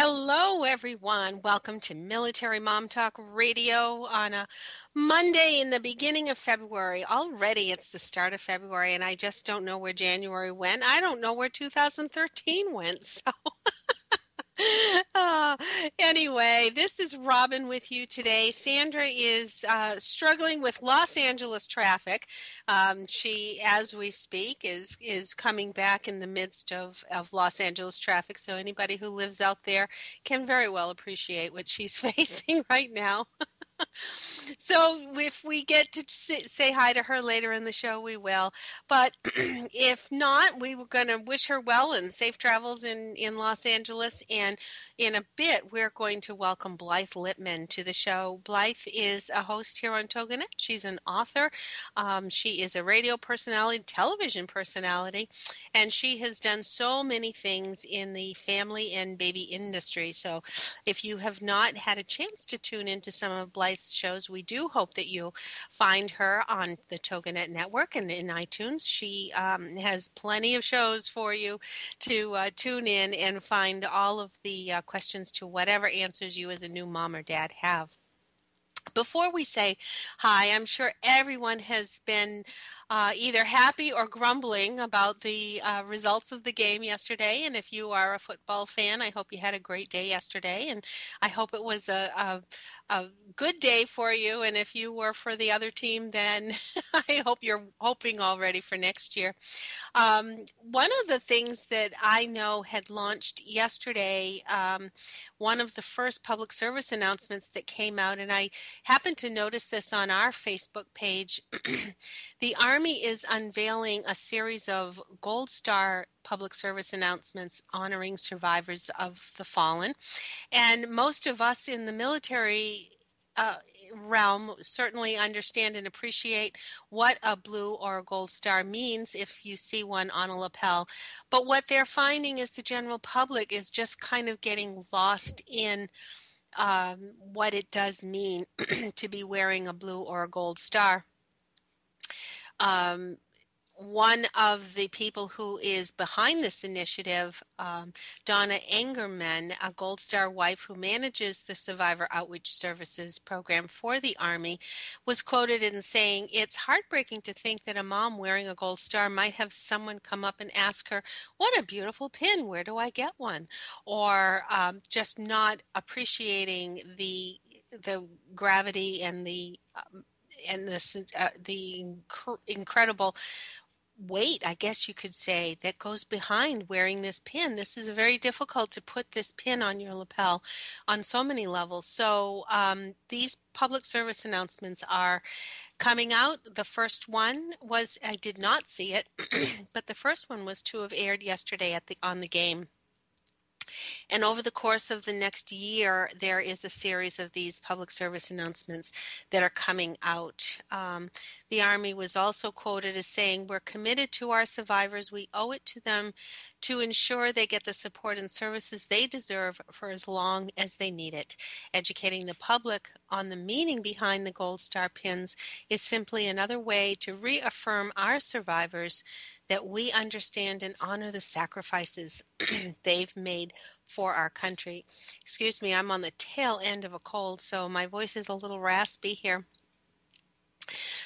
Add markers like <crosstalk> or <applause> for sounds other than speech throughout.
Hello, everyone. Welcome to Military Mom Talk Radio on a Monday in the beginning of February. Already it's the start of February, and I just don't know where January went. I don't know where 2013 went. <laughs> So. Uh, <laughs> anyway, this is Robin with you today. Sandra is uh, struggling with Los Angeles traffic. Um, she, as we speak, is is coming back in the midst of, of Los Angeles traffic. So anybody who lives out there can very well appreciate what she's <laughs> facing right now. So if we get to say hi to her later in the show, we will. But <clears throat> if not, we were going to wish her well and safe travels in, in Los Angeles. And in a bit, we're going to welcome Blythe Lipman to the show. Blythe is a host here on TogiNet. She's an author. Um, she is a radio personality, television personality, and she has done so many things in the family and baby industry. So if you have not had a chance to tune into some of Blythe shows. We do hope that you'll find her on the TogiNet network and in iTunes. She um, has plenty of shows for you to uh, tune in and find all of the uh, questions to whatever answers you as a new mom or dad have. Before we say hi, I'm sure everyone has been uh, either happy or grumbling about the uh, results of the game yesterday. And if you are a football fan, I hope you had a great day yesterday. And I hope it was a, a, a good day for you. And if you were for the other team, then <laughs> I hope you're hoping already for next year. Um, one of the things that I know had launched yesterday, um, one of the first public service announcements that came out, and I happened to notice this on our Facebook page. <clears throat> the Army Army is unveiling a series of Gold Star public service announcements honoring survivors of the fallen. And most of us in the military uh, realm certainly understand and appreciate what a blue or a gold star means if you see one on a lapel. But what they're finding is the general public is just kind of getting lost in. Um, what it does mean <clears throat> to be wearing a blue or a gold star um, one of the people who is behind this initiative, um, Donna Engeman, a Gold Star wife who manages the Survivor Outreach Services program for the Army, was quoted in saying, It's heartbreaking to think that a mom wearing a Gold Star might have someone come up and ask her, What a beautiful pin, where do I get one? Or um, just not appreciating the the gravity and the um, and this uh, the inc- incredible weight, I guess you could say, that goes behind wearing this pin. This is very difficult to put this pin on your lapel on so many levels. So um, these public service announcements are coming out. The first one was I did not see it, <clears throat> but the first one was to have aired yesterday at the on the game. And over the course of the next year, there is a series of these public service announcements that are coming out. Um, the Army was also quoted as saying, We're committed to our survivors. We owe it to them to ensure they get the support and services they deserve for as long as they need it. Educating the public on the meaning behind the Gold Star pins is simply another way to reaffirm our survivors that we understand and honor the sacrifices <clears throat> they've made for our country. Excuse me, I'm on the tail end of a cold, so my voice is a little raspy here.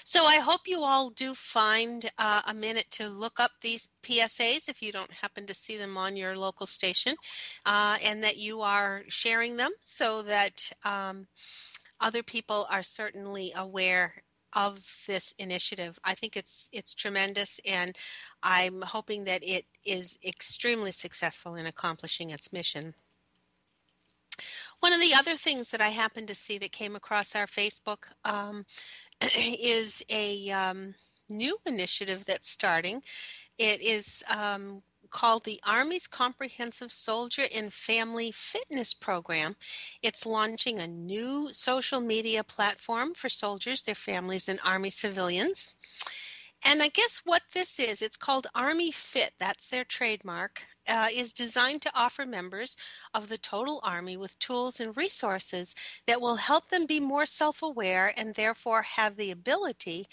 So I hope you all do find uh, a minute to look up these PSAs if you don't happen to see them on your local station, uh, and that you are sharing them so that um, other people are certainly aware of this initiative. I think it's it's tremendous, and I'm hoping that it is extremely successful in accomplishing its mission. One of the other things that I happened to see that came across our Facebook um, <clears throat> is a um, new initiative that's starting. It is um, called the Army's Comprehensive Soldier and Family Fitness Program. It's launching a new social media platform for soldiers, their families, and Army civilians. And I guess what this is, it's called Army Fit. That's their trademark uh, is designed to offer members of the total Army with tools and resources that will help them be more self aware and therefore have the ability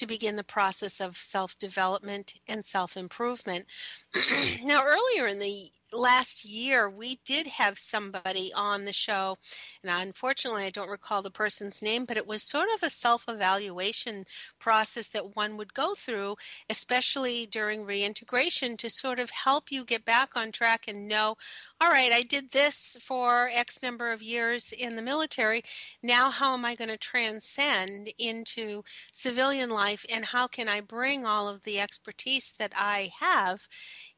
to begin the process of self development and self improvement. <clears throat> now, earlier in the last year, we did have somebody on the show, and unfortunately, I don't recall the person's name, but it was sort of a self evaluation process that one would go through, especially during reintegration, to sort of help you get back on track and know, all right, I did this for X number of years in the military. Now, how am I going to transcend into civilian life, and how can I bring all of the expertise that I have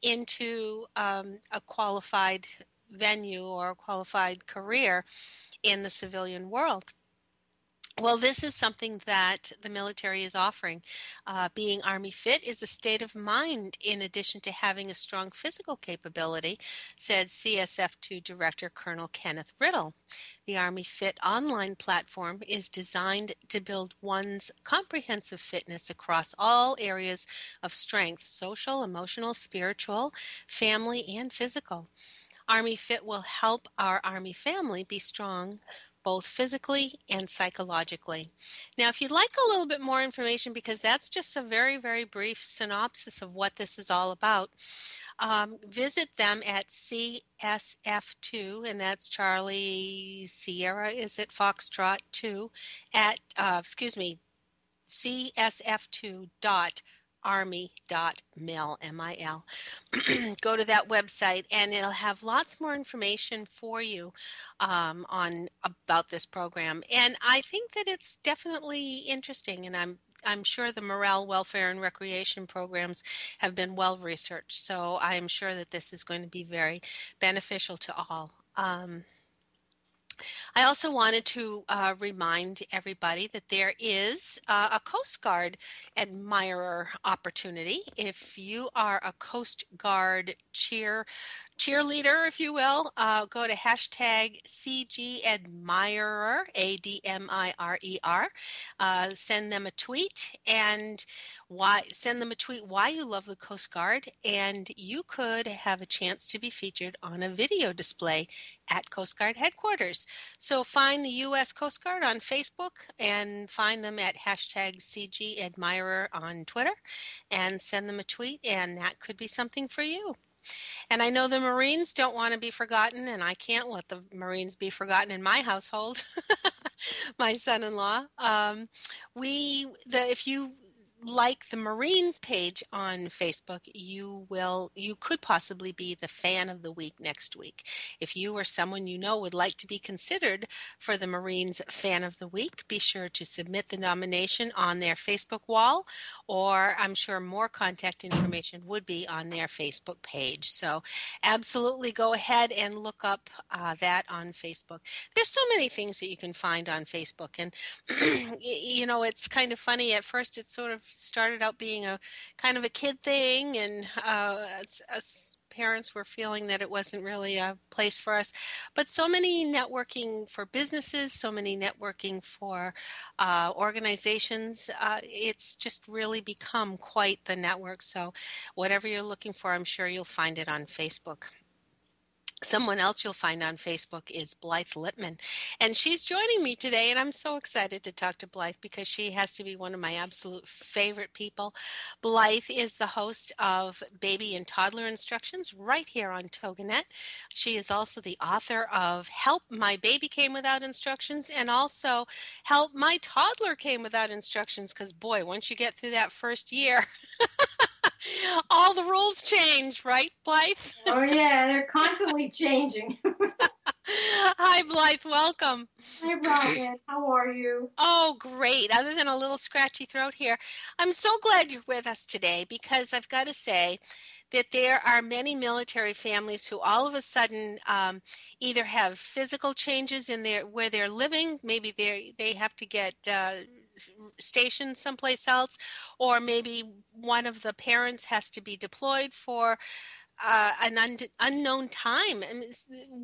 into um, a qualified venue or a qualified career in the civilian world? Well, this is something that the military is offering. Uh, being Army Fit is a state of mind in addition to having a strong physical capability, said CSF2 Director Colonel Kenneth Riddle. The Army Fit online platform is designed to build one's comprehensive fitness across all areas of strength social, emotional, spiritual, family, and physical. Army Fit will help our Army family be strong, both physically and psychologically. Now, if you'd like a little bit more information, because that's just a very, very brief synopsis of what this is all about, um, visit them at CSF2, and that's Charlie Sierra, is it Foxtrot 2, at, uh, excuse me, CSF2 dot army.mil, M-I-L. <clears throat> Go to that website and it'll have lots more information for you um, on about this program. And I think that it's definitely interesting and I'm I'm sure the morale, welfare, and recreation programs have been well researched. So I am sure that this is going to be very beneficial to all. Um, I also wanted to uh, remind everybody that there is uh, a Coast Guard admirer opportunity. If you are a Coast Guard cheer cheerleader, if you will, uh, go to hashtag CG Admirer, A D M I R E R. Uh, send them a tweet and why send them a tweet why you love the Coast Guard, and you could have a chance to be featured on a video display at Coast Guard headquarters. So find the U.S. Coast Guard on Facebook and find them at hashtag CG Admirer on Twitter and send them a tweet, and that could be something for you. And I know the Marines don't want to be forgotten, and I can't let the Marines be forgotten in my household. <laughs> my son-in-law. Um, we the if you like the Marines page on Facebook, you will you could possibly be the fan of the week next week. If you or someone you know would like to be considered for the Marines fan of the week, be sure to submit the nomination on their Facebook wall or I'm sure more contact information would be on their Facebook page. So absolutely go ahead and look up uh, that on Facebook. There's so many things that you can find on Facebook and <clears throat> you know it's kind of funny at first it's sort of started out being a kind of a kid thing, and uh, as, as parents were feeling that it wasn't really a place for us. But so many networking for businesses, so many networking for uh, organizations. Uh, it's just really become quite the network. So, whatever you're looking for, I'm sure you'll find it on Facebook. Someone else you'll find on Facebook is Blythe Lipman. And she's joining me today, and I'm so excited to talk to Blythe because she has to be one of my absolute favorite people. Blythe is the host of Baby and Toddler Instructions right here on TogiNet. She is also the author of Help My Baby Came Without Instructions and also Help My Toddler Came Without Instructions because, boy, once you get through that first year, <laughs> <laughs> all the rules change, right, Blythe? Oh, yeah, they're constantly <laughs> changing. Hi, Blythe. Welcome. Hi, Robin. How are you? Oh, great. Other than a little scratchy throat here, I'm so glad you're with us today because I've got to say that there are many military families who all of a sudden um, either have physical changes in their where they're living, maybe they they have to get uh, stationed someplace else, or maybe one of the parents has to be deployed for uh, an un- unknown time. And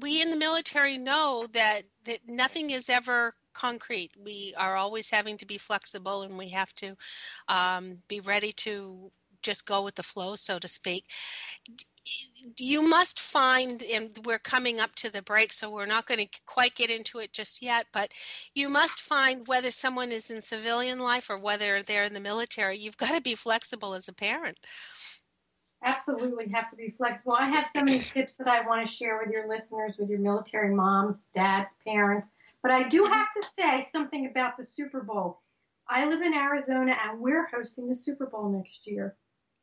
we in the military know that that nothing is ever concrete. We are always having to be flexible, and we have to um, be ready to just go with the flow, so to speak you must find, and we're coming up to the break, so we're not going to quite get into it just yet, but you must find whether someone is in civilian life or whether they're in the military, you've got to be flexible as a parent. Absolutely have to be flexible. I have so many tips that I want to share with your listeners, with your military moms, dads, parents. But I do have to say something about the Super Bowl. I live in Arizona and we're hosting the Super Bowl next year.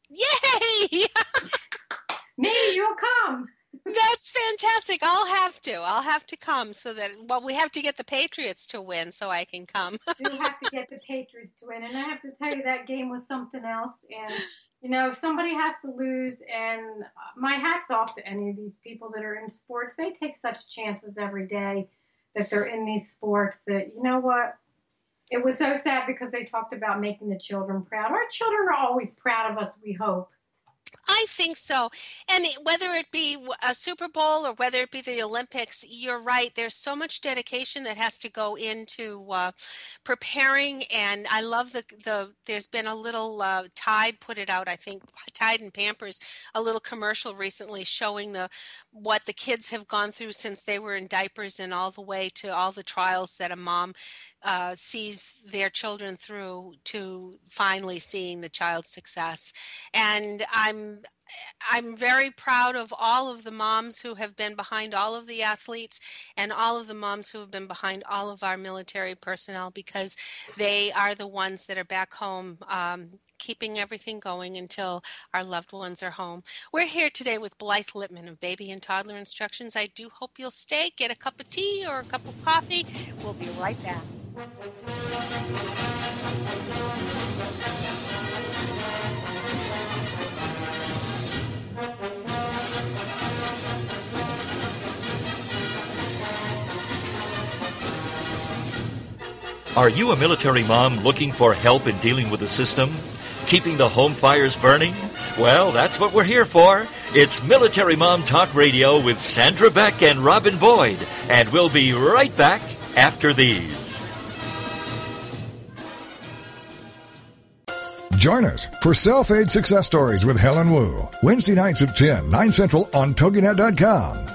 Yay! <laughs> Maybe you'll come. That's fantastic. I'll have to. I'll have to come so that well we have to get the Patriots to win so I can come. <laughs> you have to get the Patriots to win. And I have to tell you that game was something else and you know, somebody has to lose and my hat's off to any of these people that are in sports. They take such chances every day that they're in these sports that you know what? It was so sad because they talked about making the children proud. Our children are always proud of us, we hope. I think so. And whether it be a Super Bowl or whether it be the Olympics, you're right. There's so much dedication that has to go into uh, preparing. And I love the, the there's been a little uh, Tide put it out, I think, Tide and Pampers, a little commercial recently showing the what the kids have gone through since they were in diapers and all the way to all the trials that a mom uh, sees their children through to finally seeing the child's success. And I'm I'm very proud of all of the moms who have been behind all of the athletes and all of the moms who have been behind all of our military personnel because they are the ones that are back home um, keeping everything going until our loved ones are home. We're here today with Blythe Lipman of Baby and Toddler Instructions. I do hope you'll stay, get a cup of tea or a cup of coffee. We'll be right back. Are you a military mom looking for help in dealing with the system? Keeping the home fires burning? Well, that's what we're here for. It's Military Mom Talk Radio with Sandra Beck and Robin Boyd, and we'll be right back after these. Join us for Self Aid Success Stories with Helen Wu, Wednesday nights at 10, 9 Central on TogiNet.com.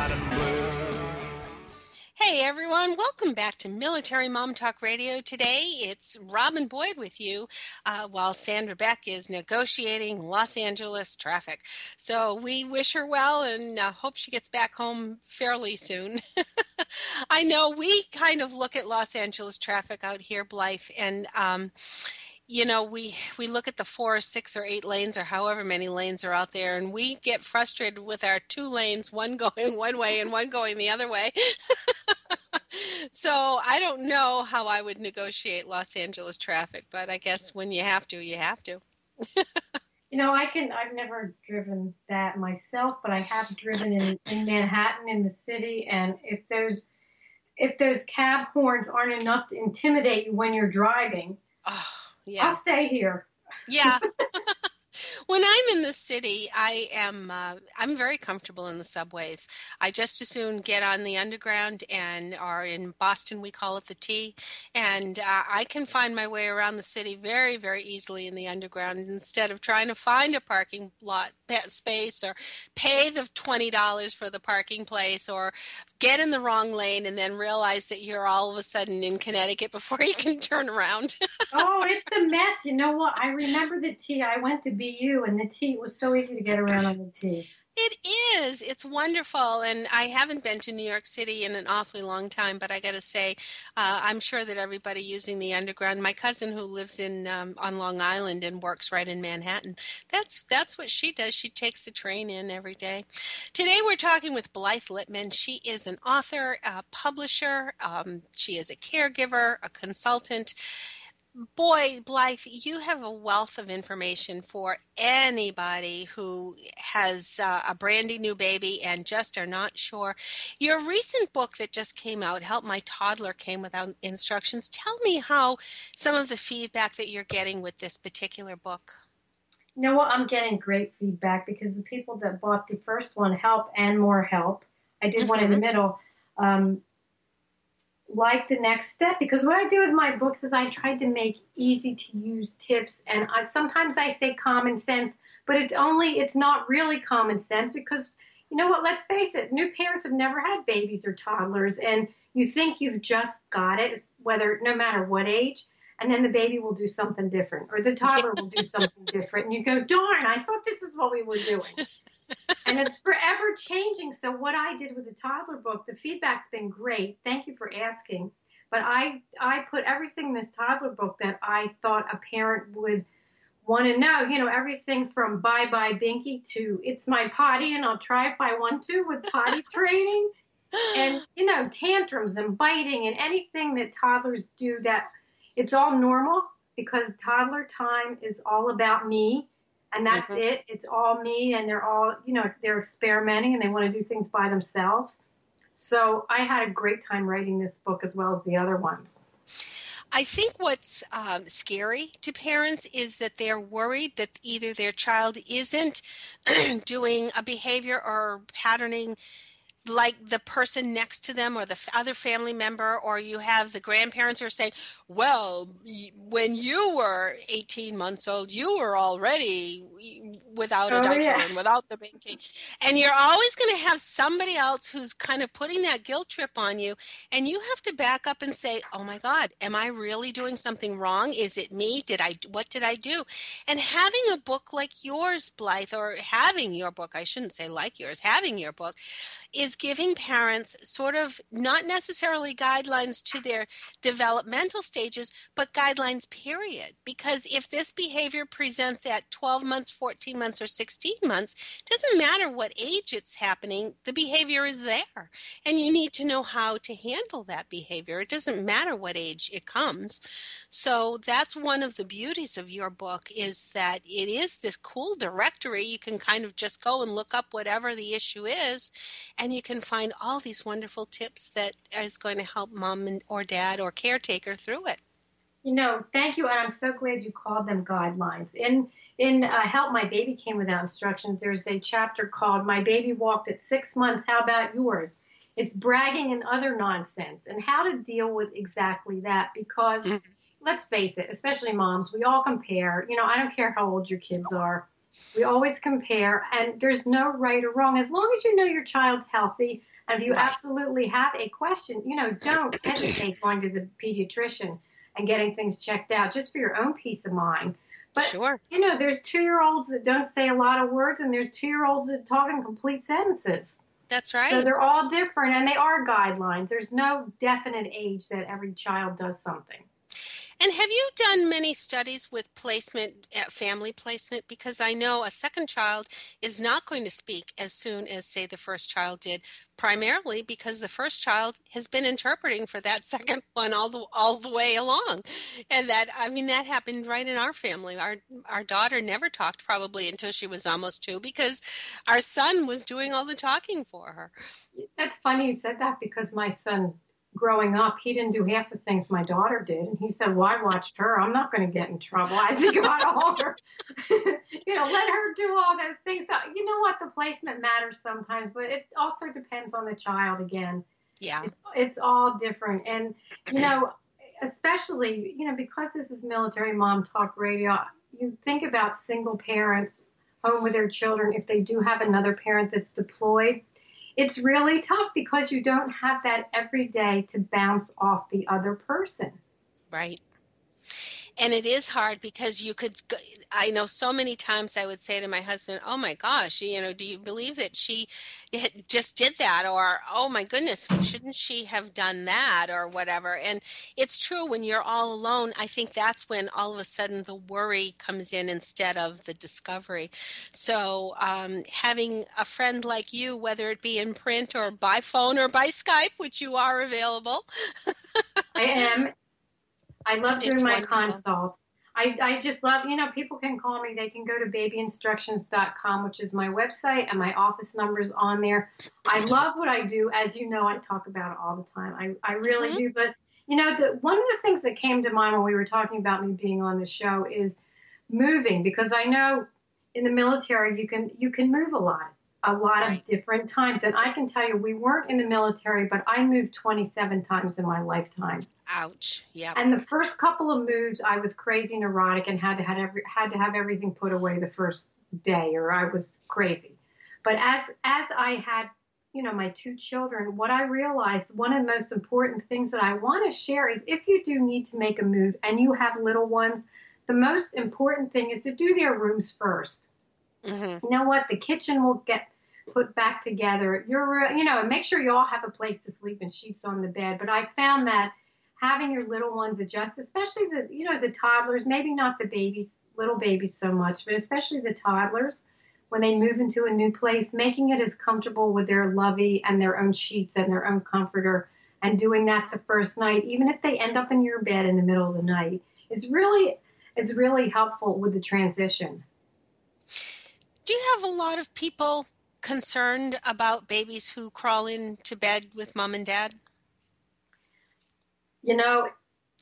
Hey everyone, welcome back to Military Mom Talk Radio. Today it's Robin Boyd with you uh, while Sandra Beck is negotiating Los Angeles traffic. So we wish her well and uh, hope she gets back home fairly soon. <laughs> I know we kind of look at Los Angeles traffic out here, Blythe, and um, you know we we look at the four or six or eight lanes or however many lanes are out there and we get frustrated with our two lanes one <laughs> going one way and one going the other way <laughs> so i don't know how i would negotiate los angeles traffic but i guess when you have to you have to you know i can i've never driven that myself but i have driven in, in manhattan in the city and if those if those cab horns aren't enough to intimidate you when you're driving oh yeah. I'll stay here. Yeah. <laughs> when I'm in the city, I am uh, I'm very comfortable in the subways. I just as soon get on the underground and are in Boston we call it the T, and uh, I can find my way around the city very very easily in the underground instead of trying to find a parking lot that space or pay the twenty dollars for the parking place or get in the wrong lane and then realize that you're all of a sudden in Connecticut before you can turn around. <laughs> oh, it's a mess. You know what? I remember the T. I went to BU and the T was so easy to get around on the T. It is. It's wonderful. And I haven't been to New York City in an awfully long time, but I got to say, uh, I'm sure that everybody using the underground, my cousin who lives in um, on Long Island and works right in Manhattan, that's that's what she does. She takes the train in every day. Today we're talking with Blythe Lipman. She is an author, a publisher, um, she is a caregiver, a consultant boy, Blythe, you have a wealth of information for anybody who has uh, a brandy new baby and just are not sure. Your recent book that just came out, Help My Toddler Came Without Instructions, tell me how some of the feedback that you're getting with this particular book. You know what? I'm getting great feedback because the people that bought the first one, Help and More Help, I did mm-hmm. one in the mm-hmm. middle. Um, like the next step because what I do with my books is I try to make easy to use tips and I, sometimes I say common sense, but it's only it's not really common sense because you know what? Let's face it, new parents have never had babies or toddlers, and you think you've just got it, whether no matter what age, and then the baby will do something different or the toddler will do something <laughs> different, and you go, darn, I thought this is what we were doing <laughs> and it's forever changing. So what I did with the toddler book, the feedback's been great. Thank you for asking. But I I put everything in this toddler book that I thought a parent would want to know. You know, everything from bye bye Binky to it's my potty and I'll try if I want to with potty <laughs> training. And you know, tantrums and biting and anything that toddlers do that it's all normal because toddler time is all about me and that's mm-hmm. it. It's all me, and they're all, you know, they're experimenting and they want to do things by themselves. So I had a great time writing this book as well as the other ones. I think what's um, scary to parents is that they're worried that either their child isn't <clears throat> doing a behavior or patterning like the person next to them or the other family member or you have the grandparents who are saying well when you were 18 months old you were already without a oh, diaper yeah. and without the baby and you're always going to have somebody else who's kind of putting that guilt trip on you and you have to back up and say oh my god am i really doing something wrong? Is it me? Did i what did i do? And having a book like yours blythe or having your book i shouldn't say like yours having your book is giving parents sort of not necessarily guidelines to their developmental stages, but guidelines, period. Because if this behavior presents at 12 months, 14 months, or 16 months, doesn't matter what age it's happening, the behavior is there. And you need to know how to handle that behavior. It doesn't matter what age it comes. So that's one of the beauties of your book is that it is this cool directory. You can kind of just go and look up whatever the issue is and you can find all these wonderful tips that is going to help mom and, or dad or caretaker through it. You know, thank you, and I'm so glad you called them guidelines. In in uh, Help My Baby Came Without Instructions, there's a chapter called My Baby Walked at Six Months. How about yours? It's bragging and other nonsense, and how to deal with exactly that. Because mm-hmm. let's face it, especially moms, we all compare. You know, I don't care how old your kids are. We always compare, and there's no right or wrong. As long as you know your child's healthy, and if you absolutely have a question, you know, don't hesitate going to the pediatrician and getting things checked out just for your own peace of mind. But sure. you know, there's two year olds that don't say a lot of words, and there's two year olds that talk in complete sentences. That's right. So they're all different, and they are guidelines. There's no definite age that every child does something. And have you done many studies with placement, uh, family placement? Because I know a second child is not going to speak as soon as, say, the first child did, primarily because the first child has been interpreting for that <laughs> second one all the all the way along, and that I mean that happened right in our family. Our our daughter never talked probably until she was almost two because our son was doing all the talking for her. That's funny you said that because my son growing up, he didn't do half the things my daughter did. And he said, Well, I watched her. I'm not going to get in trouble as he got older. you know, let her do all those things. Uh, you know what? The placement matters sometimes, but it also depends on the child again. Yeah. It's, it's all different. And, you know, especially, you know, because this is military mom talk radio, you think about single parents home with their children if they do have another parent that's deployed it's really tough because you don't have that every day to bounce off the other person. Right and it is hard because you could i know so many times i would say to my husband oh my gosh you know do you believe that she just did that? Or oh my goodness shouldn't she have done that? Or whatever. And it's true when you're all alone i think that's when all of a sudden the worry comes in instead of the discovery. So um, having a friend like you whether it be in print or by phone or by skype which you are available. I am I love doing it's my wonderful. consults. I, I just love, you know, people can call me. They can go to babyinstructions.com, which is my website, and my office number's on there. I love what I do. As you know, I talk about it all the time. I, I really mm-hmm. do. But, you know, the, one of the things that came to mind when we were talking about me being on the show is moving, because I know in the military you can you can move a lot a lot of different times. And I can tell you, we weren't in the military, but I moved 27 times in my lifetime. Ouch. Yeah. And the first couple of moves, I was crazy neurotic and had to had every had to have everything put away the first day, or I was crazy. But as as I had, you know, my two children, what I realized one of the most important things that I want to share is if you do need to make a move and you have little ones, the most important thing is to do their rooms 1st mm-hmm. You know what? The kitchen will get put back together. You're, uh, you know, make sure you all have a place to sleep and sheets on the bed. But I found that having your little ones adjust, especially the, you know, the toddlers, maybe not the babies, little babies so much, but especially the toddlers, when they move into a new place, making it as comfortable with their lovey and their own sheets and their own comforter, and doing that the first night, even if they end up in your bed in the middle of the night, it's really, it's really helpful with the transition. Do you have a lot of people concerned about babies who crawl into bed with mom and dad? You know,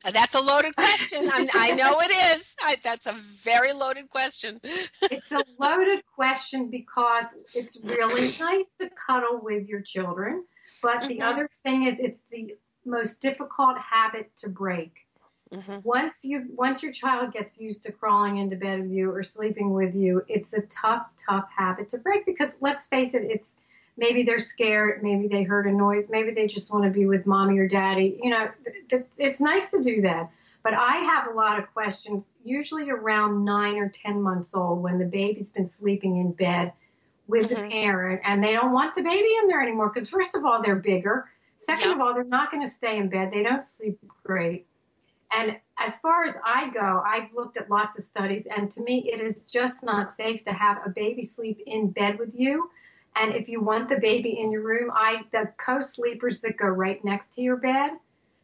That's a loaded <laughs> question. I'm, know it is. I, that's a very loaded question. <laughs> It's a loaded question because it's really nice to cuddle with your children. But the Mhm. other thing is, it's the most difficult habit to break. Mhm. Once you once your child gets used to crawling into bed with you or sleeping with you, it's a tough, tough habit to break because let's face it, it's maybe they're scared, maybe they heard a noise, maybe they just want to be with mommy or daddy. You know, it's it's nice to do that. But I have a lot of questions, usually around nine or ten months old, when the baby's been sleeping in bed with the Mhm. parent and they don't want the baby in there anymore because first of all they're bigger. Second Yep. of all, they're not going to stay in bed. They don't sleep great. And as far as I go, I've looked at lots of studies, and to me, it is just not safe to have a baby sleep in bed with you. And if you want the baby in your room, I the co-sleepers that go right next to your bed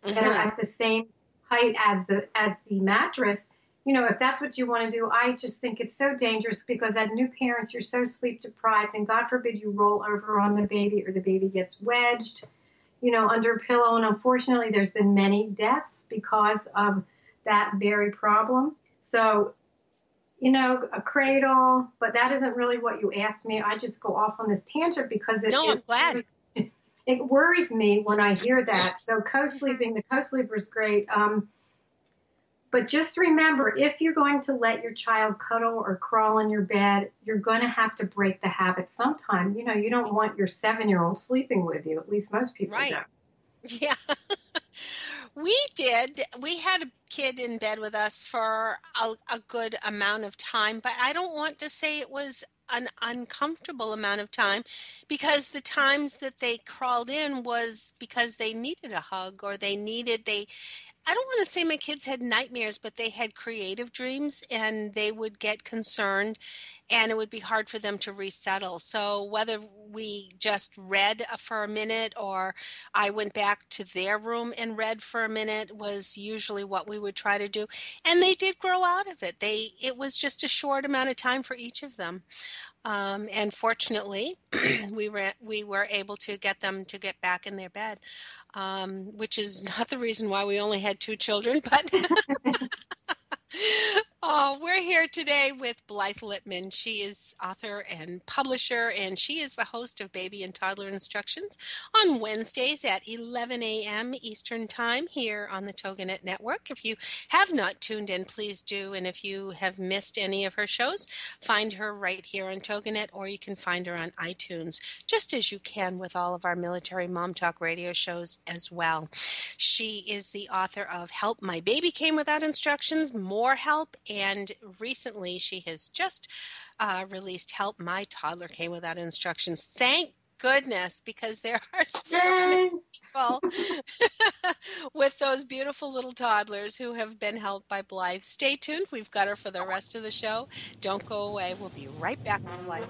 that are Mhm. at the same height as the as the mattress. You know, if that's what you want to do, I just think it's so dangerous because as new parents, you're so sleep deprived, and God forbid you roll over on the baby or the baby gets wedged, you know, under a pillow. And unfortunately, there's been many deaths because of that very problem. So, you know, a cradle, but that isn't really what you asked me. I just go off on this tangent because it, No, I'm it glad. worries- It worries me when I hear that. So co-sleeping, the co-sleeper is great. Um, but just remember, if you're going to let your child cuddle or crawl in your bed, you're going to have to break the habit sometime. You know, you don't want your seven-year-old sleeping with you. At least most people Right. don't. <laughs> Yeah. we did. We had a kid in bed with us for a, a good amount of time, but I don't want to say it was an uncomfortable amount of time because the times that they crawled in was because they needed a hug or they needed they I don't want to say my kids had nightmares, but they had creative dreams and they would get concerned and it would be hard for them to resettle. So whether we just read uh, for a minute or I went back to their room and read for a minute was usually what we would try to do. And they did grow out of it. They it was just a short amount of time for each of them. Um, and fortunately, <clears throat> we were we were able to get them to get back in their bed, um, which is not the reason why we only had two children, but. <laughs> <laughs> Oh, we're here today with Blythe Lipman. She is author and publisher, and she is the host of Baby and Toddler Instructions on Wednesdays at 11 a.m. Eastern Time here on the TogiNet Network. If you have not tuned in, please do. And if you have missed any of her shows, find her right here on TogiNet, or you can find her on iTunes, just as you can with all of our Military Mom Talk radio shows as well. She is the author of Help My Baby Came Without Instructions, More Help, recently she has just uh, released Help My Toddler Came Without Instructions. Thank goodness, because there <laughs> are so many people <laughs> with those beautiful little toddlers who have been helped by Blythe. Stay tuned. We've got her for the rest of the show. Don't go away. We'll be right back with Blythe.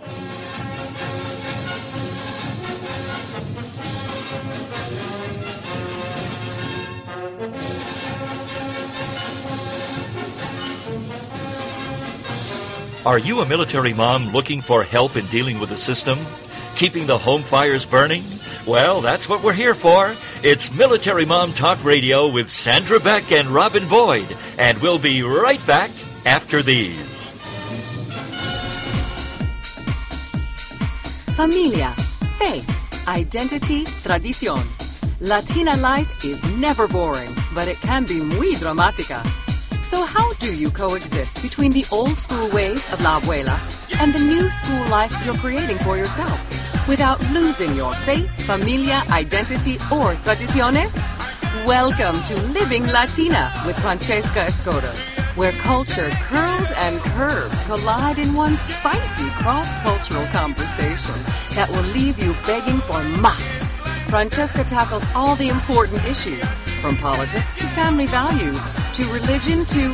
Are you a military mom looking for help in dealing with the system? Keeping the home fires burning? Well, that's what we're here for. It's Military Mom Talk Radio with Sandra Beck and Robin Boyd, and we'll be right back after these. Familia, faith, identity, tradición. Latina life is never boring, but it can be muy dramática. So how do you coexist between the old school ways of la abuela and the new school life you're creating for yourself without losing your faith, familia, identity, or tradiciones? Welcome to Living Latina with Francesca Escoto, where culture curls and curves collide in one spicy cross-cultural conversation that will leave you begging for más. Francesca tackles all the important issues, from politics to family values to religion to,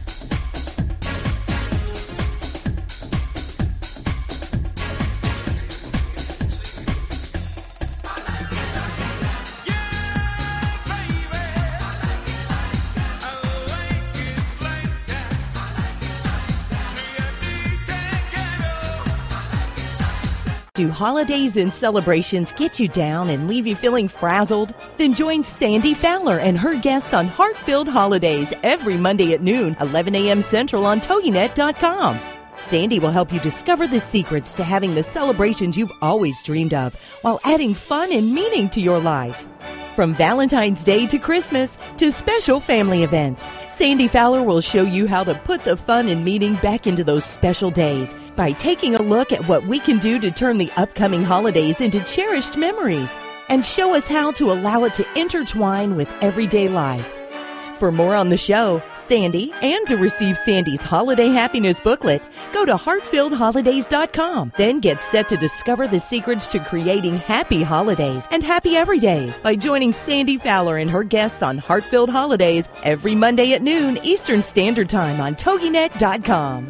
Do holidays and celebrations get you down and leave you feeling frazzled? Then join Sandy Fowler and her guests on Heart Filled Holidays every Monday at noon, 11 a.m. Central on TogiNet.com. Sandy will help you discover the secrets to having the celebrations you've always dreamed of while adding fun and meaning to your life. From Valentine's Day to Christmas to special family events, Sandy Fowler will show you how to put the fun and meaning back into those special days by taking a look at what we can do to turn the upcoming holidays into cherished memories and show us how to allow it to intertwine with everyday life. For more on the show, Sandy, and to receive Sandy's holiday happiness booklet, go to heartfilledholidays.com. Then get set to discover the secrets to creating happy holidays and happy everydays by joining Sandy Fowler and her guests on Heartfilled Holidays every Monday at noon Eastern Standard Time on TogiNet.com.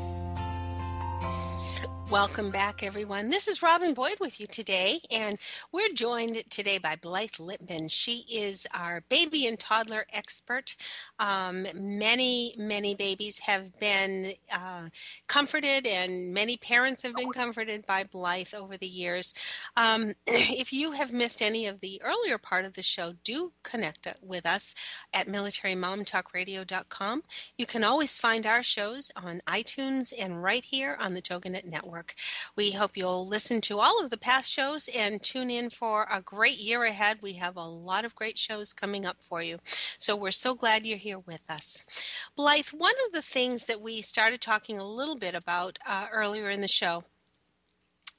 Welcome back, everyone. This is Robin Boyd with you today, and we're joined today by Blythe Lipman. She is our baby and toddler expert. Um, many, many babies have been uh, comforted, and many parents have been comforted by Blythe over the years. Um, <clears throat> if you have missed any of the earlier part of the show, do connect with us at militarymomtalkradio.com. You can always find our shows on iTunes and right here on the TogiNet Network. We hope you'll listen to all of the past shows and tune in for a great year ahead. We have a lot of great shows coming up for you. So we're so glad you're here with us. Blythe, one of the things that we started talking a little bit about uh, earlier in the show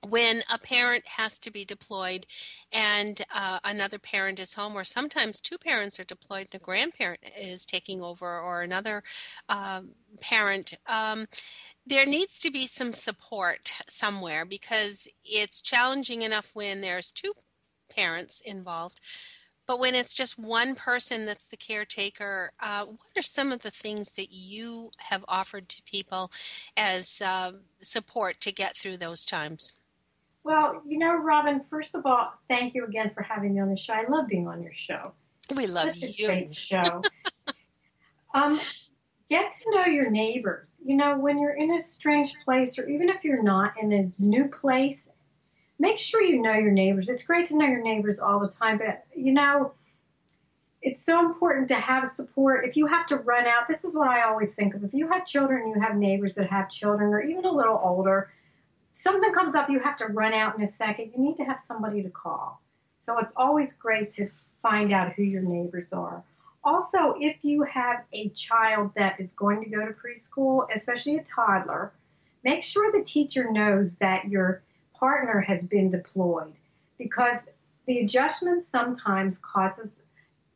when a parent has to be deployed and uh, another parent is home, or sometimes two parents are deployed and a grandparent is taking over, or another uh, parent, um, there needs to be some support somewhere because it's challenging enough when there's two parents involved. But when it's just one person that's the caretaker, uh, what are some of the things that you have offered to people as uh, support to get through those times? Well, you know, Robin, first of all, thank you again for having me on the show. I love being on your show. We love Such you. A great show. <laughs> um, get to know your neighbors. You know, when you're in a strange place, or even if you're not in a new place, make sure you know your neighbors. It's great to know your neighbors all the time, but you know, it's so important to have support. If you have to run out, this is what I always think of. If you have children, you have neighbors that have children, or even a little older, something comes up, you have to run out in a second, you need to have somebody to call. So it's always great to find out who your neighbors are. Also, if you have a child that is going to go to preschool, especially a toddler, make sure the teacher knows that your partner has been deployed because the adjustment sometimes causes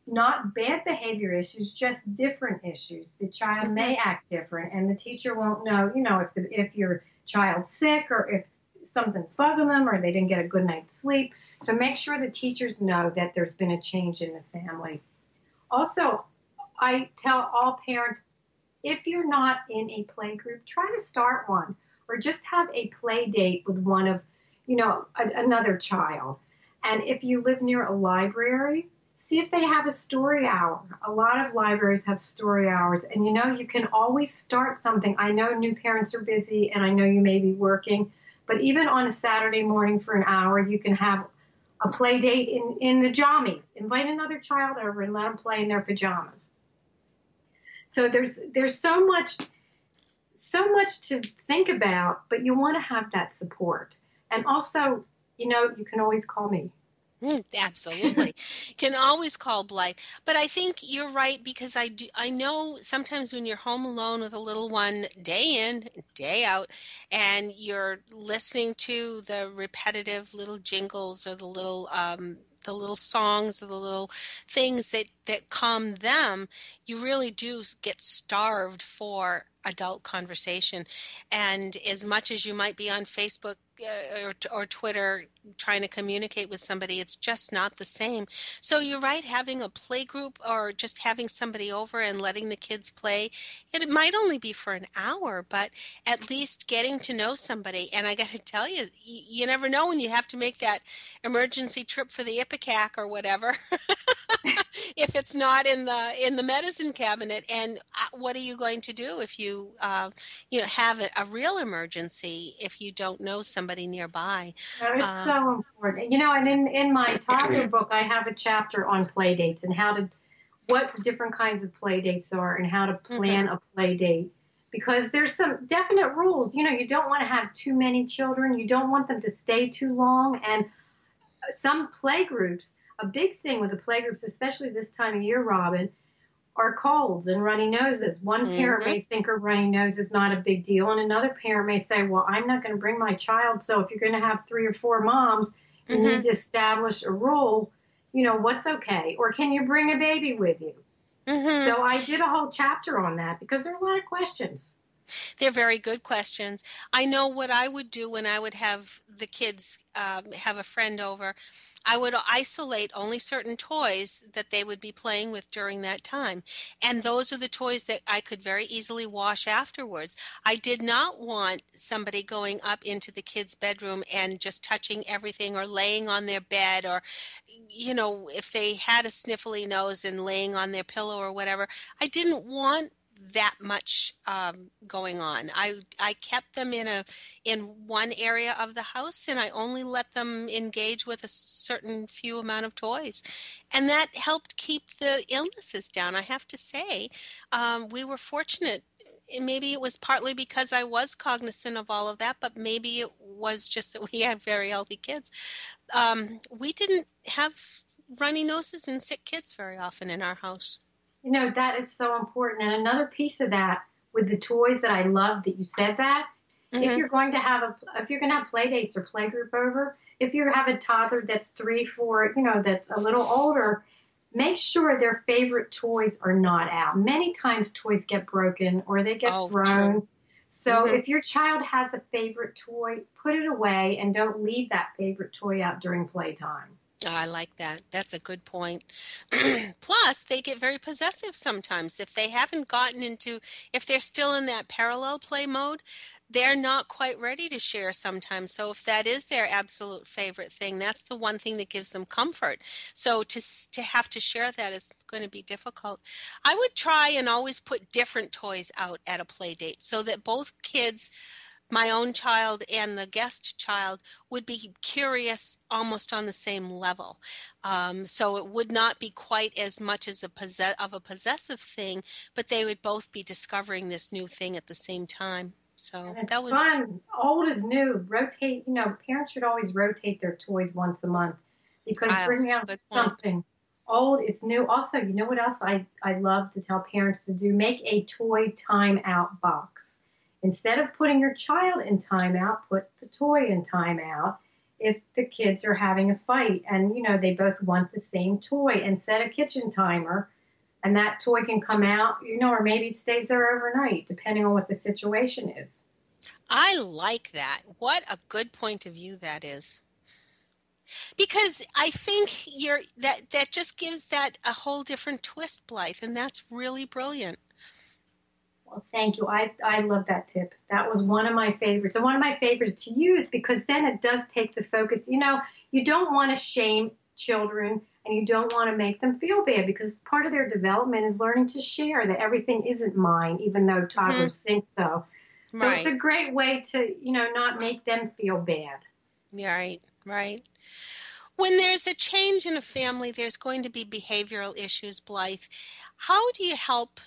not bad behavior issues, just different issues. The child may act different, and the teacher won't know, you know, if the, if your child's sick or if something's bugging them or they didn't get a good night's sleep. So make sure the teachers know that there's been a change in the family. Also, I tell all parents if you're not in a play group, try to start one or just have a play date with one of, you know, a, another child. And if you live near a library, see if they have a story hour. A lot of libraries have story hours, and you know, you can always start something. I know new parents are busy, and I know you may be working, but even on a Saturday morning for an hour, you can have a play date in, in the jammies. Invite another child over and let them play in their pajamas. So there's there's so much so much to think about, but you want to have that support. And also, you know, you can always call me. Absolutely, can always call Blythe. But I think you're right because I do. I know sometimes when you're home alone with a little one, day in, day out, and you're listening to the repetitive little jingles or the little um, the little songs or the little things that that calm them, you really do get starved for adult conversation. And as much as you might be on Facebook uh, or, or Twitter trying to communicate with somebody, it's just not the same. So you're right, having a play group or just having somebody over and letting the kids play, it might only be for an hour, but at least getting to know somebody. And I got to <laughs> tell you, you, you never know when you have to make that emergency trip for the Ipecac or whatever. <laughs> <laughs> if it's not in the in the medicine cabinet and uh, what are you going to do if you uh, you know have a, a, real emergency if you don't know somebody nearby? Oh, it's uh, so important. You know and in in my <clears throat> toddler book i have a chapter on play dates and how to what different kinds of play dates are and how to plan mm-hmm. a play date. Because there's some definite rules. You know you don't want to have too many children. You don't want them to stay too long. And some play groups a big thing with the playgroups, especially this time of year, Robin, are colds and runny noses. One mm-hmm. parent may think a runny nose is not a big deal, and another parent may say, Well, I'm not going to bring my child. So if you're going to have three or four moms, you mm-hmm. need to establish a rule. You know, what's okay? Or can you bring a baby with you? Mm-hmm. So I did a whole chapter on that because there are a lot of questions. They're very good questions. I know what I would do when I would have the kids um, have a friend over. I would isolate only certain toys that they would be playing with during that time. And those are the toys that I could very easily wash afterwards. I did not want somebody going up into the kids' bedroom and just touching everything or laying on their bed or, you know, if they had a sniffly nose and laying on their pillow or whatever. I didn't want that much um, going on. I I kept them in a in one area of the house, and I only let them engage with a certain few amount of toys, and that helped keep the illnesses down. I have to say, um, we were fortunate. Maybe it was partly because I was cognizant of all of that, but maybe it was just that <laughs> we had very healthy kids. Um, we didn't have runny noses and sick kids very often in our house. You know, that is so important. And another piece of that with the toys that I love that you said that, mm-hmm. if you're going to have a, if you're going to have play dates or play group over, if you have a toddler that's three, four, you know, that's a little older, make sure their favorite toys are not out. Many times toys get broken or they get oh, thrown. True. So mm-hmm. if your child has a favorite toy, put it away and don't leave that favorite toy out during playtime. I like that. That's a good point. <clears throat> Plus, they get very possessive sometimes. If they haven't gotten into, if they're still in that parallel play mode, they're not quite ready to share sometimes. So, if that is their absolute favorite thing, that's the one thing that gives them comfort. So, to, to have to share that is going to be difficult. I would try and always put different toys out at a play date so that both kids my own child and the guest child would be curious almost on the same level. Um, so it would not be quite as much as a possess- of a possessive thing, but they would both be discovering this new thing at the same time. So that was fun. Old is new. Rotate. You know, parents should always rotate their toys once a month because I, bring out something old. It's new. Also, you know what else I I love to tell parents to do? Make a toy timeout box. Instead of putting your child in timeout, put the toy in timeout if the kids are having a fight and you know they both want the same toy and set a kitchen timer and that toy can come out, you know, or maybe it stays there overnight, depending on what the situation is. I like that. What a good point of view that is. Because I think you're that that just gives that a whole different twist, Blythe, and that's really brilliant. Well, thank you. I, I love that tip. That was one of my favorites and one of my favorites to use because then it does take the focus. You know, you don't want to shame children and you don't want to make them feel bad because part of their development is learning to share that everything isn't mine, even though toddlers mm-hmm. think so. So right. it's a great way to, you know, not make them feel bad. Right, right. When there's a change in a family, there's going to be behavioral issues, Blythe. How do you help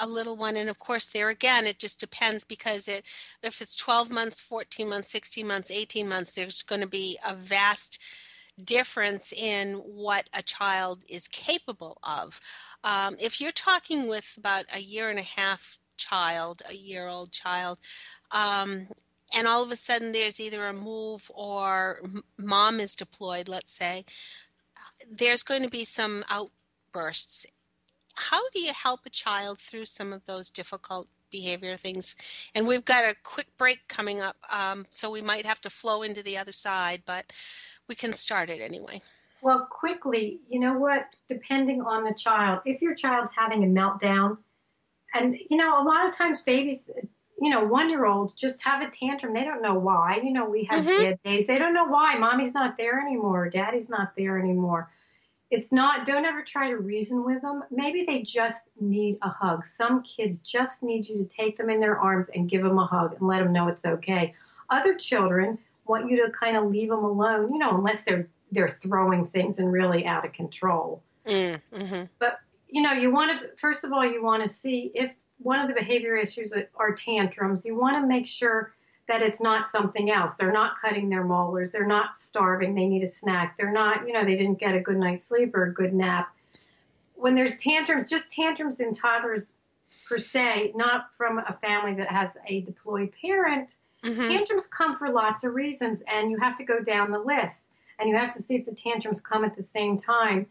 a little one? And of course, there again, it just depends because it, if it's 12 months, 14 months, 16 months, 18 months, there's going to be a vast difference in what a child is capable of. Um, if you're talking with about a year and a half child, a year old child, um, and all of a sudden there's either a move or mom is deployed, let's say, there's going to be some outbursts. How do you help a child through some of those difficult behavior things. And we've got a quick break coming up, um, so we might have to flow into the other side, but we can start it anyway. Well, quickly, you know what? Depending on the child, if your child's having a meltdown, and you know, a lot of times babies, you know, one year olds just have a tantrum. They don't know why. You know, we have Mhm. dead days. They don't know why. Mommy's not there anymore. Daddy's not there anymore. It's not, don't ever try to reason with them. Maybe they just need a hug. Some kids just need you to take them in their arms and give them a hug and let them know it's okay. Other children want you to kind of leave them alone, you know, unless they're they're throwing things and really out of control. Mm, hmm But you know, you want to first of all, you want to see if one of the behavior issues are tantrums. You want to make sure that it's not something else. They're not cutting their molars. They're not starving. They need a snack. They're not, you know, they didn't get a good night's sleep or a good nap. When there's tantrums, just tantrums in toddlers per se, not from a family that has a deployed parent. hmm Tantrums come for lots of reasons, and you have to go down the list, and you have to see if the tantrums come at the same time.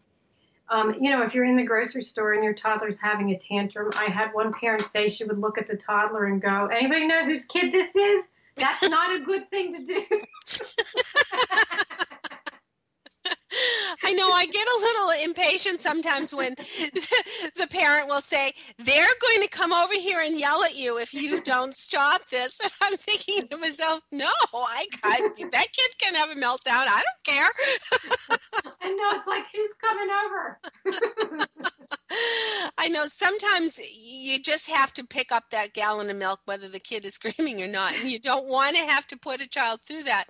Um, you know, if you're in the grocery store and your toddler's having a tantrum, I had one parent say she would look at the toddler and go, "Anybody know whose kid this is? That's not a good thing to do." <laughs> I know I get a little impatient sometimes when <laughs> the parent will say, They're going to come over here and yell at you if you don't stop this. <laughs> And I'm thinking to myself, No, I, I that kid can have a meltdown. I don't care. <laughs> and no, it's like, who's coming over? I know sometimes you just have to pick up that gallon of milk, whether the kid is screaming or not. And you don't want to have to put a child through that.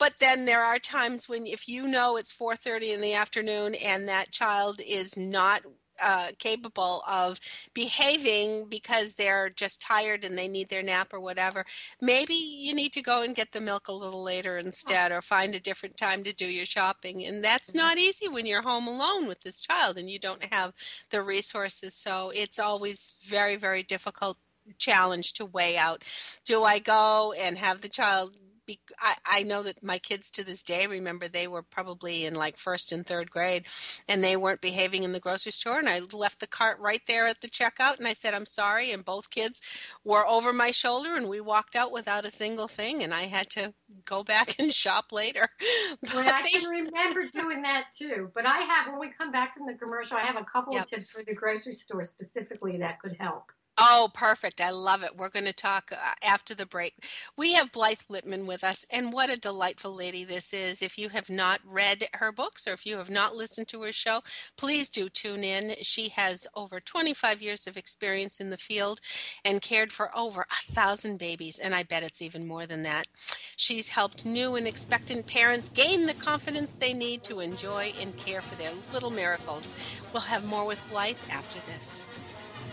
But then there are times when if you know it's 4:30 in the afternoon and that child is not uh, capable of behaving because they're just tired and they need their nap or whatever, maybe you need to go and get the milk a little later instead or find a different time to do your shopping. And that's not easy when you're home alone with this child and you don't have the resources. So it's always very, very difficult challenge to weigh out. Do I go and have the child be, I, I know that my kids to this day remember they were probably in like first and third grade and they weren't behaving in the grocery store and I left the cart right there at the checkout and I said I'm sorry and both kids were over my shoulder and we walked out without a single thing and I had to go back <laughs> and shop later. <laughs> Well, But I they- can remember doing that too. But I have, when we come back from the commercial, I have a couple Yep. of tips for the grocery store specifically that could help. Oh, perfect. I love it. We're going to talk uh, after the break. We have Blythe Lipman with us, and what a delightful lady this is. If you have not read her books or if you have not listened to her show, please do tune in. She has over 25 years of experience in the field and cared for over a thousand babies, and I bet it's even more than that. She's helped new and expectant parents gain the confidence they need to enjoy and care for their little miracles. We'll have more with Blythe after this.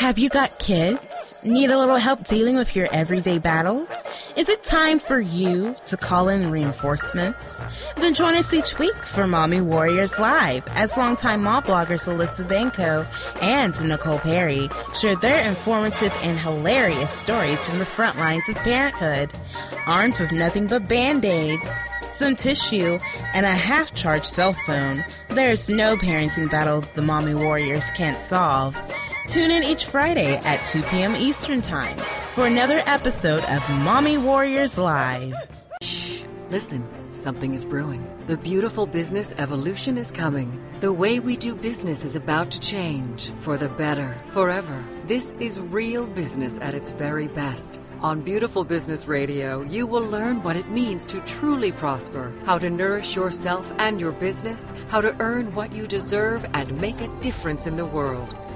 Have you got kids? Need a little help dealing with your everyday battles? Is it time for you to call in reinforcements? Then join us each week for Mommy Warriors Live as longtime mom bloggers Alyssa Banco and Nicole Perry share their informative and hilarious stories from the front lines of parenthood. Armed with nothing but band-aids, some tissue, and a half-charged cell phone, there's no parenting battle the Mommy Warriors can't solve. Tune in each Friday at 2 p.m. Eastern Time for another episode of Mommy Warriors Live. Shh, listen, something is brewing. The beautiful business evolution is coming. The way we do business is about to change for the better, forever. This is real business at its very best. On Beautiful Business Radio, you will learn what it means to truly prosper, how to nourish yourself and your business, how to earn what you deserve, and make a difference in the world.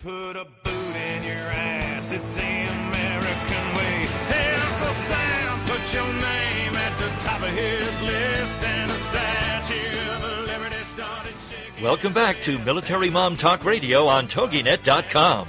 Put a boot in your ass. It's the American way. Uncle Sam, put your name at the top of his list, and a statue of liberty started shaking. Welcome back to Military Mom Talk Radio on TogiNet.com.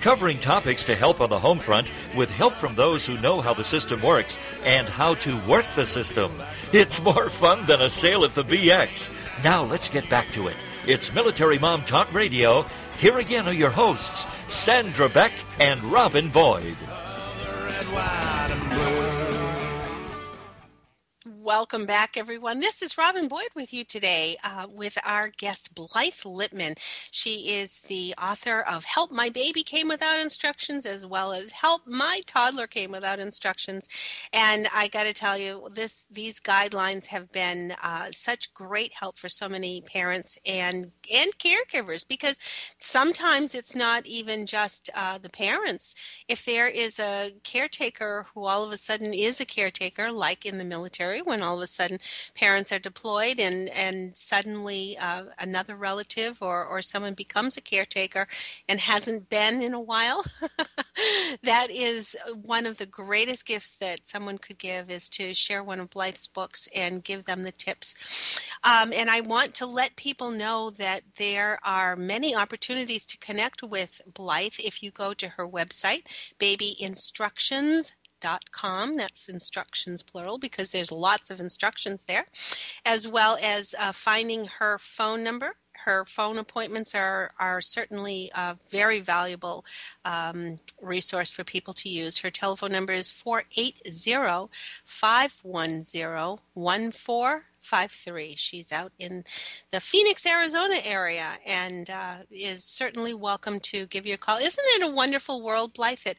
Covering topics to help on the home front with help from those who know how the system works and how to work the system. It's more fun than a sale at the BX. Now let's get back to it. It's Military Mom Talk Radio. Here again are your hosts, Sandra Beck and Robin Boyd. Welcome back, everyone. This is Robin Boyd with you today uh, with our guest Blythe Lipman. She is the author of Help My Baby Came Without Instructions as well as Help My Toddler Came Without Instructions. And I got to tell you, this these guidelines have been uh, such great help for so many parents and and caregivers because sometimes it's not even just uh, the parents. If there is a caretaker who all of a sudden is a caretaker, like in the military, when all of a sudden parents are deployed and and suddenly uh, another relative or or someone becomes a caretaker and hasn't been in a while <laughs> that is one of the greatest gifts that someone could give is to share one of blythe's books and give them the tips. Um, and i want to let people know that there are many opportunities to connect with blythe if you go to her website baby com. That's instructions plural because there's lots of instructions there, as well as uh, finding her phone number. Her phone appointments are are certainly a very valuable um, resource for people to use. Her telephone number is 480 510 1453. She's out in the Phoenix, Arizona area and uh, is certainly welcome to give you a call. Isn't it a wonderful world, Blythe, that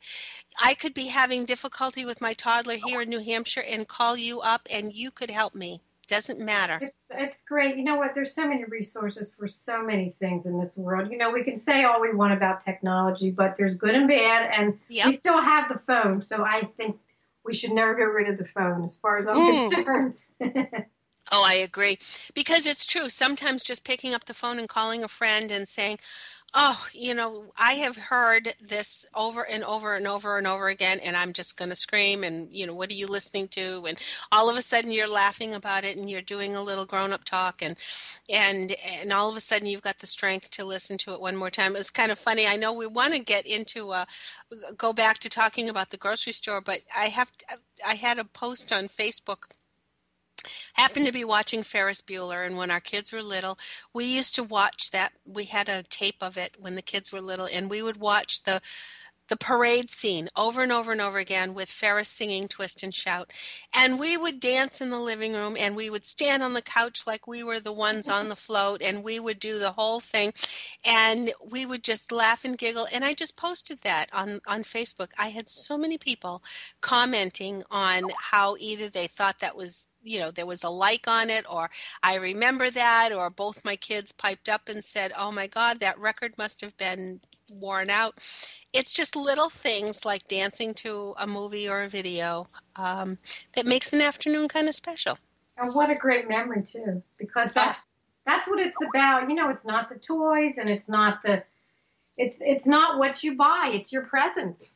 I could be having difficulty with my toddler here in New Hampshire and call you up and you could help me? Doesn't matter. It's it's great. You know what? There's so many resources for so many things in this world. You know, we can say all we want about technology, but there's good and bad, and Yep. we still have the phone. So I think we should never get rid of the phone, as far as I'm Mm. concerned. <laughs> Oh, I agree. Because it's true. Sometimes just picking up the phone and calling a friend and saying, Oh, you know, I have heard this over and over and over and over again, and I'm just going to scream. And, you know, what are you listening to? And all of a sudden you're laughing about it and you're doing a little grown up talk. And, and, and all of a sudden you've got the strength to listen to it one more time. It's kind of funny. I know we want to get into, uh, go back to talking about the grocery store, but I have, to, I had a post on Facebook happened to be watching Ferris Bueller, and when our kids were little, we used to watch that. We had a tape of it when the kids were little, and we would watch the the parade scene over and over and over again with Ferris singing Twist and Shout. And we would dance in the living room and we would stand on the couch like we were the ones on the float and we would do the whole thing and we would just laugh and giggle. And I just posted that on, on Facebook. I had so many people commenting on how either they thought that was you know there was a like on it or i remember that or both my kids piped up and said oh my god that record must have been worn out it's just little things like dancing to a movie or a video um, that makes an afternoon kind of special And what a great memory too, because that's that's what it's about. You know, it's not the toys and it's not the it's it's not what you buy, it's your presence.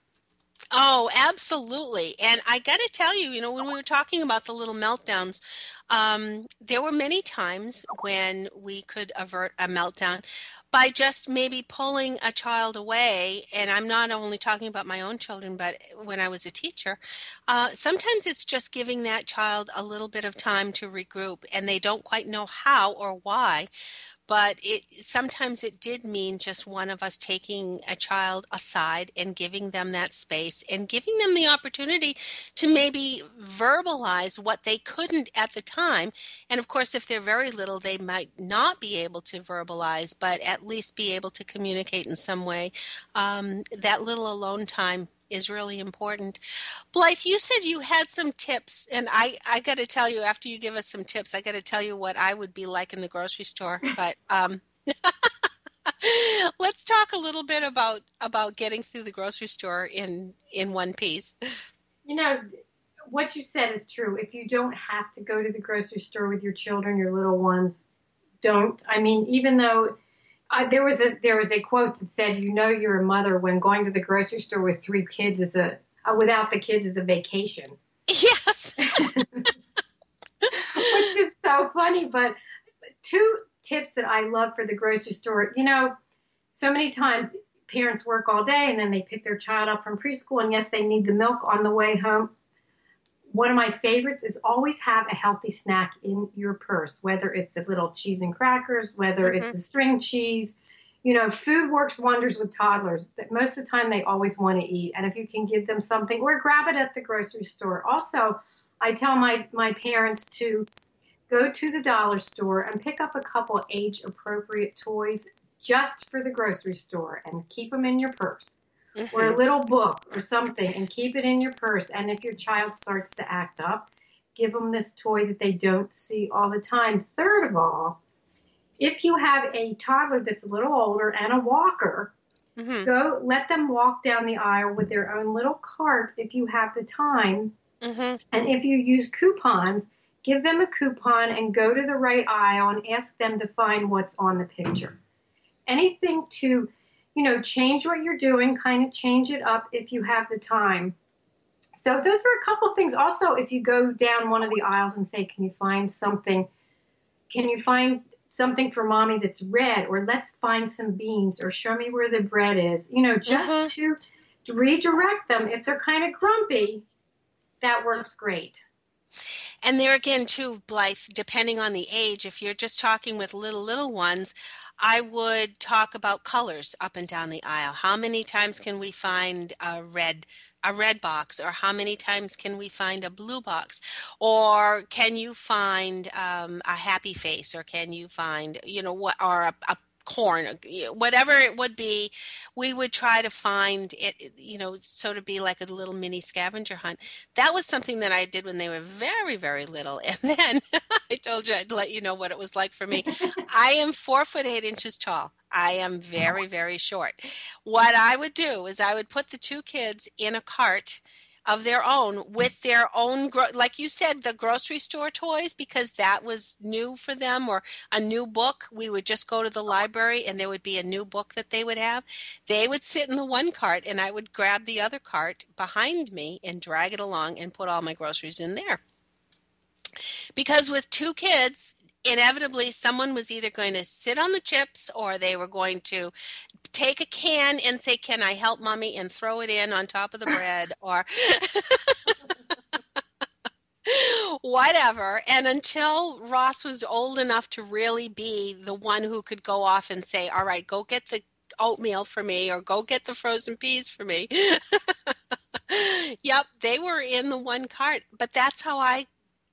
Oh, absolutely. And I got to tell you, you know, when we were talking about the little meltdowns, um, there were many times when we could avert a meltdown by just maybe pulling a child away. And I'm not only talking about my own children, but when I was a teacher, uh, sometimes it's just giving that child a little bit of time to regroup and they don't quite know how or why but it sometimes it did mean just one of us taking a child aside and giving them that space and giving them the opportunity to maybe verbalize what they couldn't at the time. And of course if they're very little they might not be able to verbalize but at least be able to communicate in some way. Um, that little alone time is really important. Blythe, you said you had some tips, and I I got to tell you after you give us some tips, I got to tell you what I would be like in the grocery store. <laughs> But um, <laughs> let's talk a little bit about about getting through the grocery store in in one piece. You know, what you said is true. If you don't have to go to the grocery store with your children, your little ones, don't. I mean, even though uh, there was a there was a quote that said, "You know, you're a mother when going to the grocery store with three kids is a uh, without the kids is a vacation." Yes, <laughs> which is so funny. But two tips that I love for the grocery store. You know, so many times parents work all day and then they pick their child up from preschool, and yes, they need the milk on the way home one of my favorites is always have a healthy snack in your purse, whether it's a little cheese and crackers, whether mm-hmm. it's a string cheese. You know, food works wonders with toddlers. But most of the time, they always want to eat, and if you can give them something, or grab it at the grocery store. Also, I tell my my parents to go to the dollar store and pick up a couple age appropriate toys just for the grocery store and keep them in your purse. Or a <laughs> little book or something and keep it in your purse. And if your child starts to act up, give them this toy that they don't see all the time. Third of all, if you have a toddler that's a little older and a walker, mm-hmm. go let them walk down the aisle with their own little cart if you have the time. Mm-hmm. And if you use coupons, give them a coupon and go to the right aisle and ask them to find what's on the picture. Anything to you know, change what you're doing, kind of change it up if you have the time. So those are a couple things. Also, if you go down one of the aisles and say, "Can you find something? Can you find something for mommy that's red?" Or let's find some beans, or show me where the bread is. You know, just to, to redirect them if they're kind of grumpy. That works great. And there again, too, Blythe, depending on the age, if you're just talking with little, little ones, I would talk about colors up and down the aisle. How many times can we find a red a red box? Or how many times can we find a blue box? Or can you find um, a happy face? Or can you find you know what or a, a corn, uh, whatever it would be, we would try to find it, you know, so to be like a little mini scavenger hunt. That was something that I did when they were very, very little. <laughs> And then I told you I'd let you know what it was like for me. I am four foot eight inches tall. I am very, very short. What I would do is I would put the two kids in a cart of their own with their own gro- like you said the grocery store toys because that was new for them or a new book. We would just go to the library and there would be a new book that they would have. They would sit in the one cart and i would grab the other cart behind me and drag it along and put all my groceries in there. Because with two kids inevitably someone was either going to sit on the chips or they were going to take a can and say can i help mommy? and throw it in on top of the bread <laughs> or <laughs> whatever. And until ross was old enough to really be the one who could go off and say all right go get the oatmeal for me or go get the frozen peas for me. <laughs> Yep they were in the one cart. But that's how i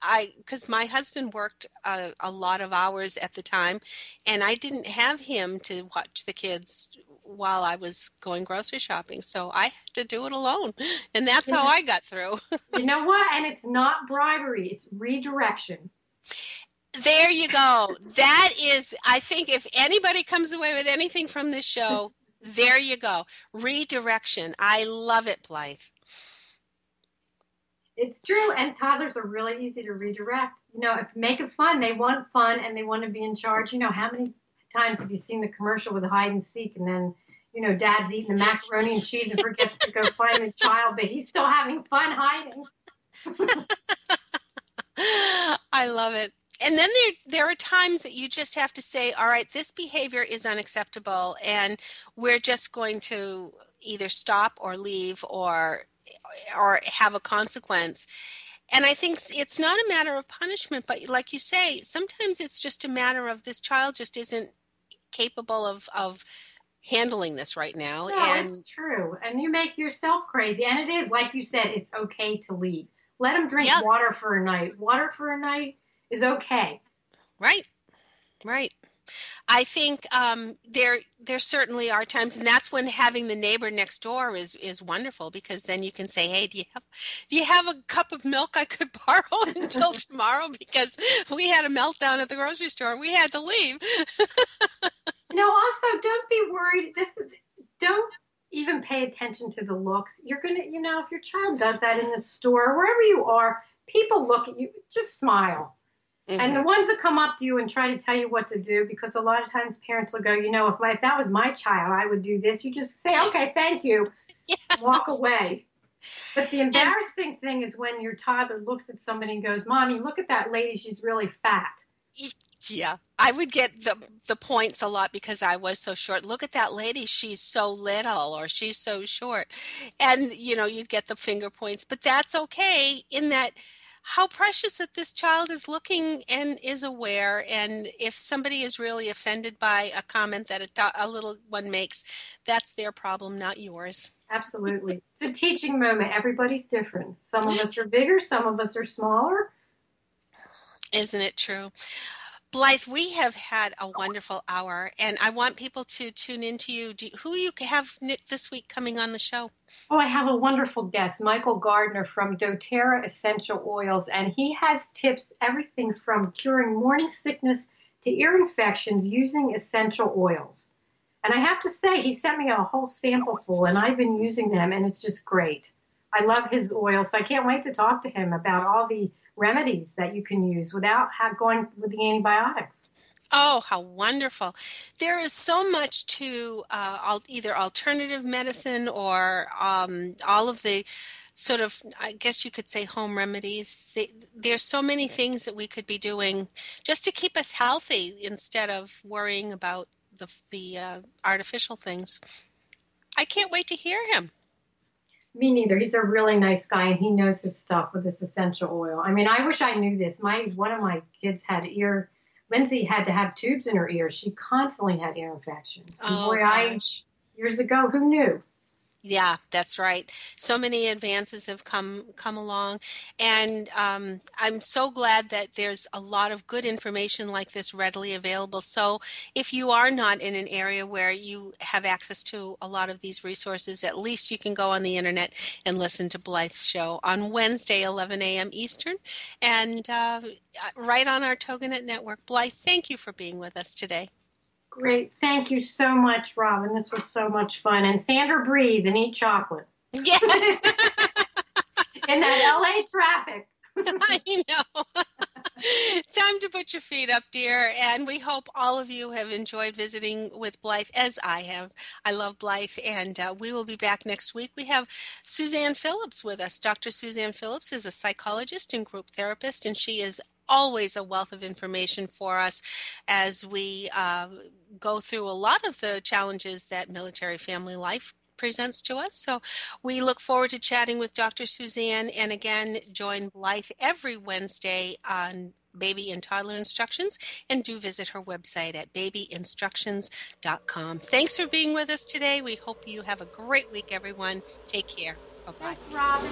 I because my husband worked a, a, lot of hours at the time, and I didn't have him to watch the kids while I was going grocery shopping, so I had to do it alone, and that's how I got through. you know what? And it's not bribery; it's redirection. There you go. That is, I think, if anybody comes away with anything from this show, there you go. Redirection. I love it, Blythe. It's true, and toddlers are really easy to redirect. You know, if make it fun, they want fun and they want to be in charge. You know, how many times have you seen the commercial with hide and seek, and then you know, dad's eating the macaroni and cheese and forgets to go find the child, but he's still having fun hiding. <laughs> I love it. And then there there are times that you just have to say, all right, this behavior is unacceptable and we're just going to either stop or leave or or have a consequence. And i think it's not a matter of punishment but like you say sometimes it's just a matter of this child just isn't capable of of handling this right now no, and it's true. And you make yourself crazy. And it is like you said it's okay to leave. Let them drink water for a night. Water for a night is okay. Right. Right I think um, there there certainly are times, and that's when having the neighbor next door is is wonderful because then you can say, "Hey, do you have do you have a cup of milk I could <laughs> borrow until <laughs> tomorrow?" Because we had a meltdown at the grocery store, we had to leave. no, also don't be worried. This don't even pay attention to the looks. You're gonna, you know, if your child does that in the store, wherever you are, people look at you. Just smile Mm-hmm. And the ones that come up to you and try to tell you what to do, because a lot of times parents will go, you know, if, my, if that was my child, I would do this. You just say, <laughs> okay, thank you, yes. walk away. But the embarrassing and, thing is when your toddler looks at somebody and goes, "Mommy, look at that lady. She's really fat." Yeah, I would get the the points a lot because I was so short. Look at that lady; she's so little, or she's so short, and you know you'd get the finger points. But that's okay in that how precious that this child is looking and is aware. And if somebody is really offended by a comment that a, a little one makes, that's their problem, not yours. Absolutely. it's a teaching moment. Everybody's different. Some of us are bigger, some of us are smaller. Isn't it true? Blythe, we have had a wonderful hour, and I want people to tune into you. Do, who you have this week coming on the show? Oh, I have a wonderful guest, Michael Gardner from doTERRA Essential Oils, and he has tips everything from curing morning sickness to ear infections using essential oils. And I have to say, he sent me a whole sample full, and I've been using them, and it's just great. I love his oil, so I can't wait to talk to him about all the remedies that you can use without going with the antibiotics. Oh, how wonderful. There is so much to uh, either alternative medicine or um, all of the sort of, I guess you could say, home remedies. They, there's so many things that we could be doing just to keep us healthy instead of worrying about the, the uh, artificial things. I can't wait to hear him. Me neither. He's a really nice guy and he knows his stuff with this essential oil. I mean, I wish I knew this. My one of my kids had ear Lindsay had to have tubes in her ears. She constantly had ear infections. And oh, boy, gosh. I years ago, who knew? Yeah, that's right. So many advances have come come along, and um, I'm so glad that there's a lot of good information like this readily available. So, if you are not in an area where you have access to a lot of these resources, at least you can go on the internet and listen to Blythe's show on Wednesday, 11 a.m. Eastern, and uh, right on our TogiNet network. Blythe, thank you for being with us today. Great. Thank you so much, Robin. This was so much fun. And Sandra, breathe and eat chocolate. Yes. <laughs> In that LA traffic. <laughs> I know. <laughs> Time to put your feet up, dear. And we hope all of you have enjoyed visiting with Blythe, as I have. I love Blythe, and uh, we will be back next week. We have Suzanne Phillips with us. Dr. Suzanne Phillips is a psychologist and group therapist, and she is always a wealth of information for us as we uh, go through a lot of the challenges that military family life presents to us. So we look forward to chatting with Dr. Suzanne and again join Blythe every Wednesday on baby and toddler instructions and do visit her website at babyinstructions.com. Thanks for being with us today. We hope you have a great week, everyone. Take care. Bye bye. Robin.